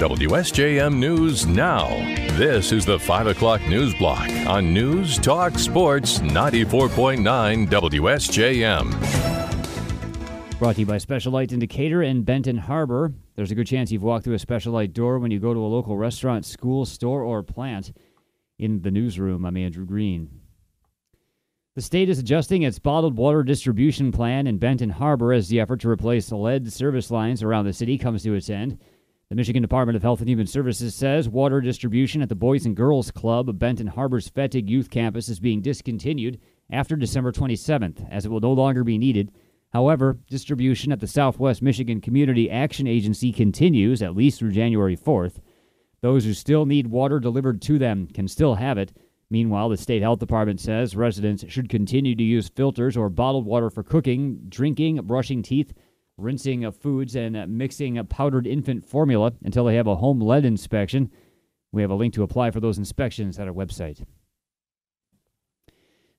WSJM News Now. This is the 5 o'clock news block on News Talk Sports 94.9 WSJM. Brought to you by Special Light Indicator in Benton Harbor. There's a good chance you've walked through a Special Light door when you go to a local restaurant, school, store, or plant. In the newsroom, I'm Andrew Green. The state is adjusting its bottled water distribution plan in Benton Harbor as the effort to replace lead service lines around the city comes to its end. The Michigan Department of Health and Human Services says water distribution at the Boys and Girls Club of Benton Harbor's Fettig Youth Campus is being discontinued after December 27th, as it will no longer be needed. However, distribution at the Southwest Michigan Community Action Agency continues at least through January 4th. Those who still need water delivered to them can still have it. Meanwhile, the state health department says residents should continue to use filters or bottled water for cooking, drinking, brushing teeth, rinsing of foods, and uh, mixing a powdered infant formula until they have a home lead inspection. We have a link to apply for those inspections at our website.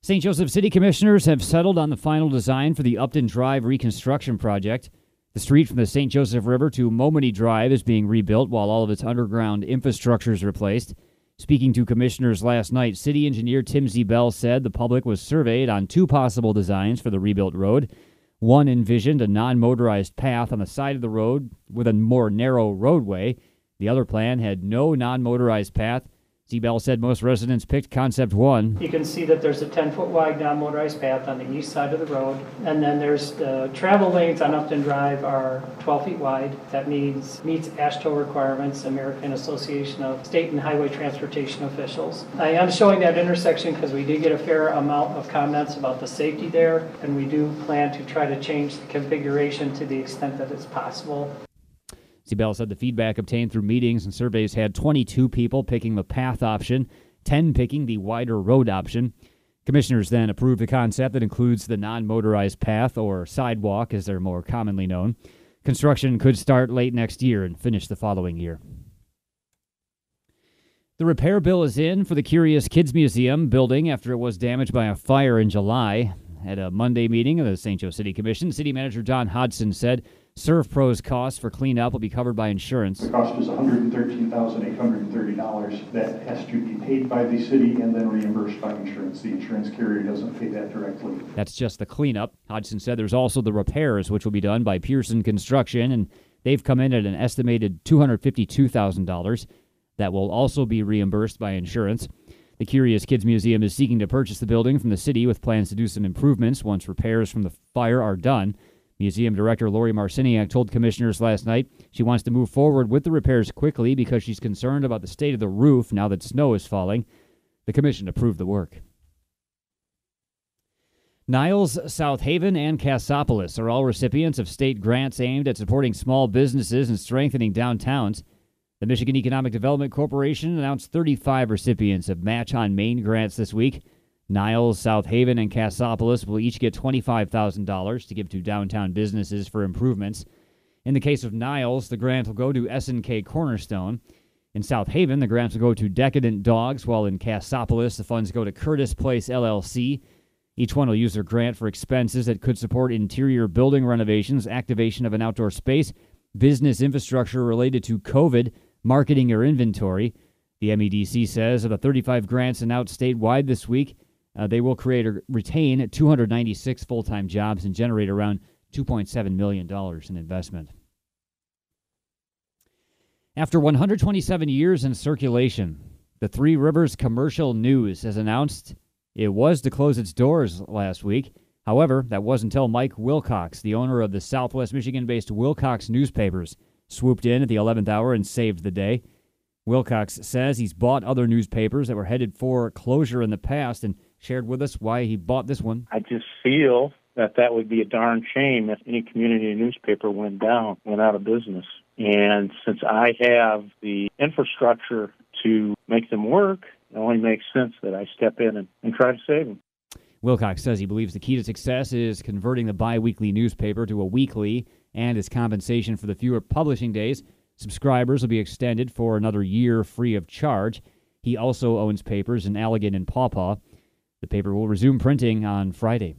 St. Joseph City Commissioners have settled on the final design for the Upton Drive reconstruction project. The street from the St. Joseph River to Momeny Drive is being rebuilt while all of its underground infrastructure is replaced. Speaking to commissioners last night, city engineer Tim Zebel said the public was surveyed on two possible designs for the rebuilt road. One envisioned a non motorized path on the side of the road with a more narrow roadway. The other plan had no non motorized path Zebel said most residents picked concept one. You can see that there's a 10-foot wide non-motorized path on the east side of the road, and then there's the travel lanes on Upton Drive are 12 feet wide. That means meets AASHTO requirements, American Association of State and Highway Transportation Officials. I am showing that intersection because we did get a fair amount of comments about the safety there, and we do plan to try to change the configuration to the extent that it's possible. Zebel said the feedback obtained through meetings and surveys had 22 people picking the path option, 10 picking the wider road option. Commissioners then approved the concept that includes the non motorized path, or sidewalk as they're more commonly known. Construction could start late next year and finish the following year. The repair bill is in for the Curious Kids Museum building after it was damaged by a fire in July. At a Monday meeting of the St. Joe City Commission, City Manager Don Hodgson said ServPro's costs for cleanup will be covered by insurance. The cost is $113,830 that has to be paid by the city and then reimbursed by insurance. The insurance carrier doesn't pay that directly. That's just the cleanup. Hodgson said there's also the repairs, which will be done by Pearson Construction, and they've come in at an estimated $252,000. That will also be reimbursed by insurance. The Curious Kids Museum is seeking to purchase the building from the city with plans to do some improvements once repairs from the fire are done. Museum Director Lori Marciniak told commissioners last night she wants to move forward with the repairs quickly because she's concerned about the state of the roof now that snow is falling. The commission approved the work. Niles, South Haven, and Cassopolis are all recipients of state grants aimed at supporting small businesses and strengthening downtowns. The Michigan Economic Development Corporation announced 35 recipients of Match on Main grants this week. Niles, South Haven, and Cassopolis will each get $25,000 to give to downtown businesses for improvements. In the case of Niles, the grant will go to SNK Cornerstone. In South Haven, the grants will go to Decadent Dogs, while in Cassopolis, the funds go to Curtis Place LLC. Each one will use their grant for expenses that could support interior building renovations, activation of an outdoor space, business infrastructure related to COVID, marketing or inventory. The MEDC says of the 35 grants announced statewide this week, uh, they will create or retain 296 full time jobs and generate around $2.7 million in investment. After 127 years in circulation, the Three Rivers Commercial News has announced it was to close its doors last week. However, that was until Mike Wilcox, the owner of the Southwest Michigan based Wilcox newspapers, swooped in at the 11th hour and saved the day. Wilcox says he's bought other newspapers that were headed for closure in the past and shared with us why he bought this one. I just feel that that would be a darn shame if any community newspaper went down, went out of business. And since I have the infrastructure to make them work, it only makes sense that I step in and, and try to save them. Wilcox says he believes the key to success is converting the biweekly newspaper to a weekly, and as compensation for the fewer publishing days, subscribers will be extended for another year free of charge. He also owns papers in Allegan and Paw Paw. The paper will resume printing on Friday.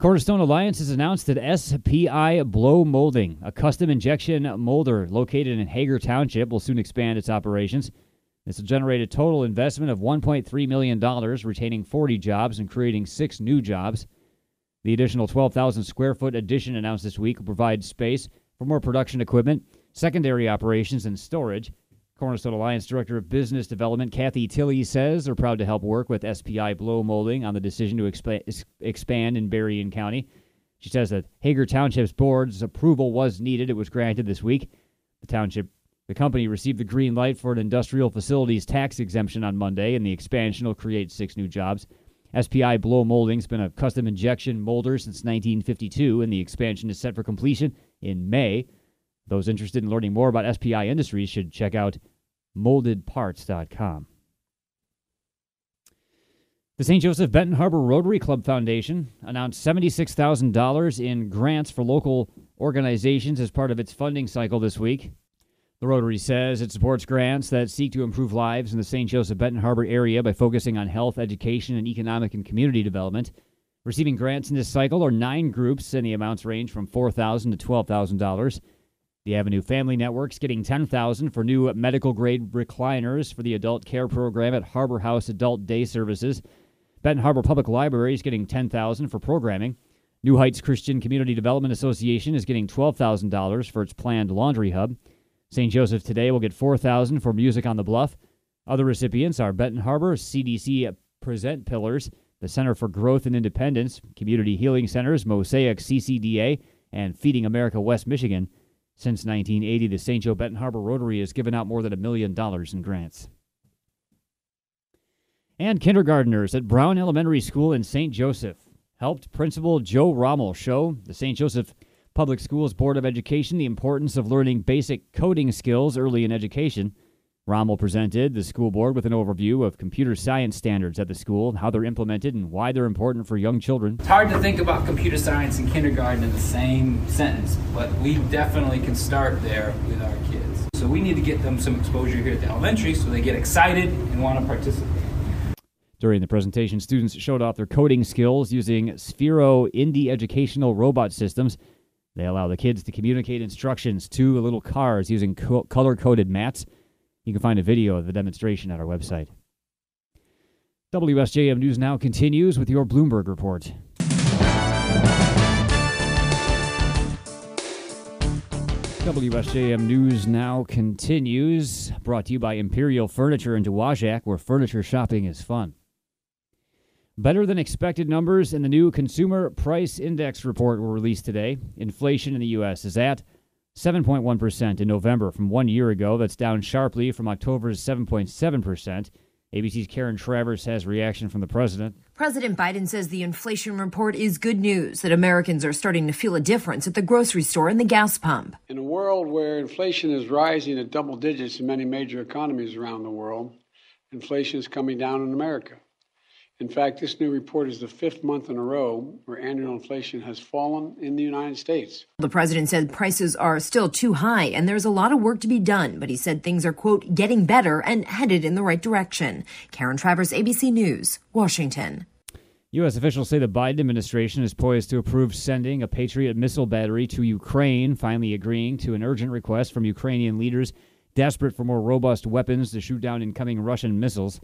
Cornerstone Alliance has announced that SPI Blow Molding, a custom injection molder located in Hagar Township, will soon expand its operations. This will generate a total investment of $1.3 million, retaining 40 jobs and creating six new jobs. The additional 12,000 square foot addition announced this week will provide space for more production equipment, secondary operations, and storage. Cornerstone Alliance Director of Business Development Kathy Tilley says they're proud to help work with SPI Blow Molding on the decision to expa- expand in Berrien County. She says that Hagar Township's board's approval was needed. It was granted this week. The township, the company received the green light for an industrial facilities tax exemption on Monday, and the expansion will create six new jobs. SPI Blow Molding's been a custom injection molder since 1952, and the expansion is set for completion in May. Those interested in learning more about SPI Industries should check out moldedparts.com. The St. Joseph Benton Harbor Rotary Club Foundation announced $76,000 in grants for local organizations as part of its funding cycle this week. The Rotary says it supports grants that seek to improve lives in the St. Joseph Benton Harbor area by focusing on health, education, and economic and community development. Receiving grants in this cycle are nine groups, and the amounts range from $4,000 to $12,000. The Avenue Family Network's getting 10000 for new medical grade recliners for the adult care program at Harbor House Adult Day Services. Benton Harbor Public Library is getting 10000 for programming. New Heights Christian Community Development Association is getting $12,000 for its planned laundry hub. St. Joseph today will get 4000 for Music on the Bluff. Other recipients are Benton Harbor, CDC Present Pillars, the Center for Growth and Independence, Community Healing Centers, Mosaic CCDA, and Feeding America West Michigan. Since 1980, the St. Joe Benton Harbor Rotary has given out more than a million dollars in grants. And kindergarteners at Brown Elementary School in St. Joseph helped Principal Joe Rommel show the St. Joseph Public Schools Board of Education the importance of learning basic coding skills early in education. Rommel presented the school board with an overview of computer science standards at the school, how they're implemented, and why they're important for young children. It's hard to think about computer science and kindergarten in the same sentence, but we definitely can start there with our kids. So we need to get them some exposure here at the elementary so they get excited and want to participate. During the presentation, students showed off their coding skills using Sphero indi educational robot systems. They allow the kids to communicate instructions to little cars using co- color coded mats. You can find a video of the demonstration at our website. WSJM News Now continues with your Bloomberg report. WSJM News Now continues, brought to you by Imperial Furniture in Dowagiac, where furniture shopping is fun. Better than expected numbers in the new Consumer Price Index report were released today. Inflation in the U.S. is at 7.1% in November from one year ago. That's down sharply from October's 7.7%. ABC's Karen Travers has reaction from the president. President Biden says the inflation report is good news, that Americans are starting to feel a difference at the grocery store and the gas pump. In a world where inflation is rising at double digits in many major economies around the world, inflation is coming down in America. In fact, this new report is the fifth month in a row where annual inflation has fallen in the United States. The president said prices are still too high and there's a lot of work to be done, but he said things are, quote, getting better and headed in the right direction. Karen Travers, ABC News, Washington. U.S. officials say the Biden administration is poised to approve sending a Patriot missile battery to Ukraine, finally agreeing to an urgent request from Ukrainian leaders desperate for more robust weapons to shoot down incoming Russian missiles.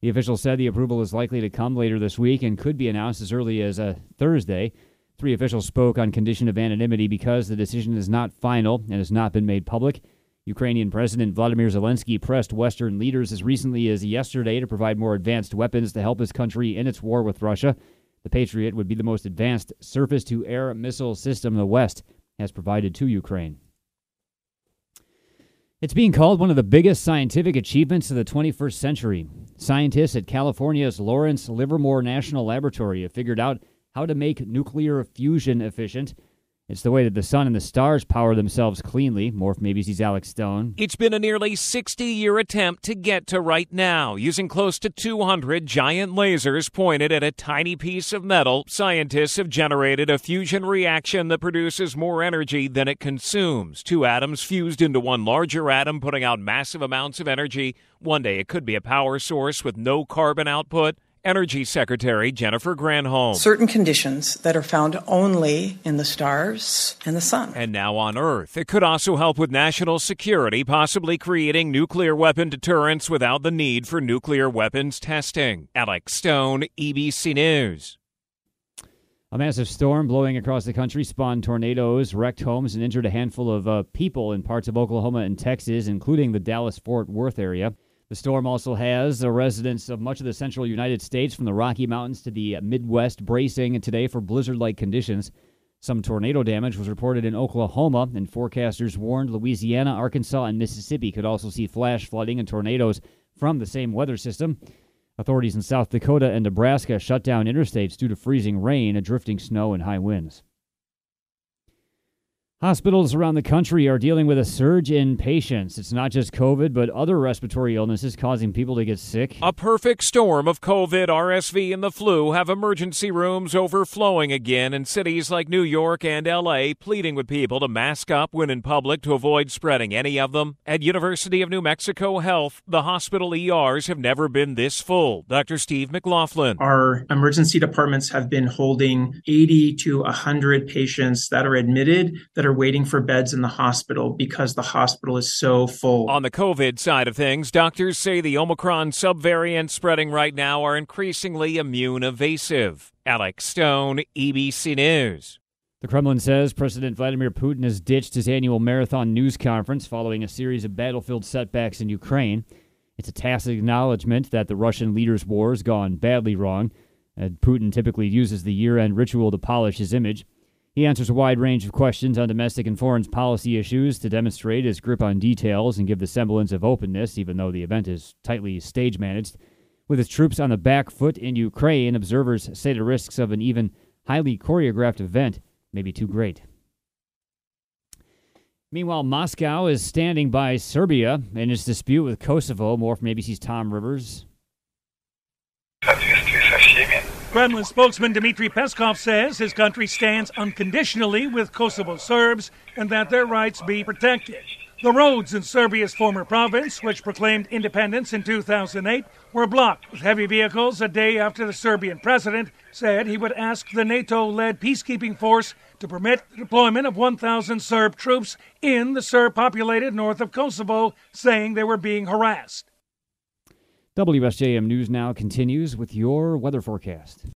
The official said the approval is likely to come later this week and could be announced as early as a uh, Thursday. Three officials spoke on condition of anonymity because the decision is not final and has not been made public. Ukrainian President Vladimir Zelensky pressed Western leaders as recently as yesterday to provide more advanced weapons to help his country in its war with Russia. The Patriot would be the most advanced surface to air missile system the West has provided to Ukraine. It's being called one of the biggest scientific achievements of the 21st century. Scientists at California's Lawrence Livermore National Laboratory have figured out how to make nuclear fusion efficient it's the way that the sun and the stars power themselves cleanly. Morph maybe ABC's Alex Stone. It's been a nearly 60 year attempt to get to right now. Using close to 200 giant lasers pointed at a tiny piece of metal, scientists have generated a fusion reaction that produces more energy than it consumes. Two atoms fused into one larger atom, putting out massive amounts of energy. One day it could be a power source with no carbon output Energy Secretary Jennifer Granholm. Certain conditions that are found only in the stars and the sun. And now on Earth. It could also help with national security, possibly creating nuclear weapon deterrence without the need for nuclear weapons testing. Alex Stone, ABC News. A massive storm blowing across the country spawned tornadoes, wrecked homes, and injured a handful of uh, people in parts of Oklahoma and Texas, including the Dallas Fort Worth area. The storm also has residents of much of the central United States from the Rocky Mountains to the Midwest bracing today for blizzard like conditions. Some tornado damage was reported in Oklahoma, and forecasters warned Louisiana, Arkansas, and Mississippi could also see flash flooding and tornadoes from the same weather system. Authorities in South Dakota and Nebraska shut down interstates due to freezing rain, drifting snow, and high winds. Hospitals around the country are dealing with a surge in patients. It's not just COVID, but other respiratory illnesses causing people to get sick. A perfect storm of COVID, RSV, and the flu have emergency rooms overflowing again in cities like New York and LA, pleading with people to mask up when in public to avoid spreading any of them. At University of New Mexico Health, the hospital ERs have never been this full. Dr. Steve McLaughlin. Our emergency departments have been holding 80 to 100 patients that are admitted that are waiting for beds in the hospital because the hospital is so full. On the COVID side of things, doctors say the Omicron subvariants spreading right now are increasingly immune evasive. Alex Stone, ABC News. The Kremlin says President Vladimir Putin has ditched his annual marathon news conference following a series of battlefield setbacks in Ukraine. It's a tacit acknowledgement that the Russian leader's war has gone badly wrong. And Putin typically uses the year end ritual to polish his image. He answers a wide range of questions on domestic and foreign policy issues to demonstrate his grip on details and give the semblance of openness, even though the event is tightly stage managed. With his troops on the back foot in Ukraine, observers say the risks of an even highly choreographed event may be too great. Meanwhile, Moscow is standing by Serbia in its dispute with Kosovo. More from ABC's Tom Rivers. Kremlin spokesman Dmitry Peskov says his country stands unconditionally with Kosovo Serbs and that their rights be protected. The roads in Serbia's former province, which proclaimed independence in 2008, were blocked with heavy vehicles a day after the Serbian president said he would ask the NATO led peacekeeping force to permit the deployment of 1,000 Serb troops in the Serb populated north of Kosovo, saying they were being harassed. WSJM News Now continues with your weather forecast.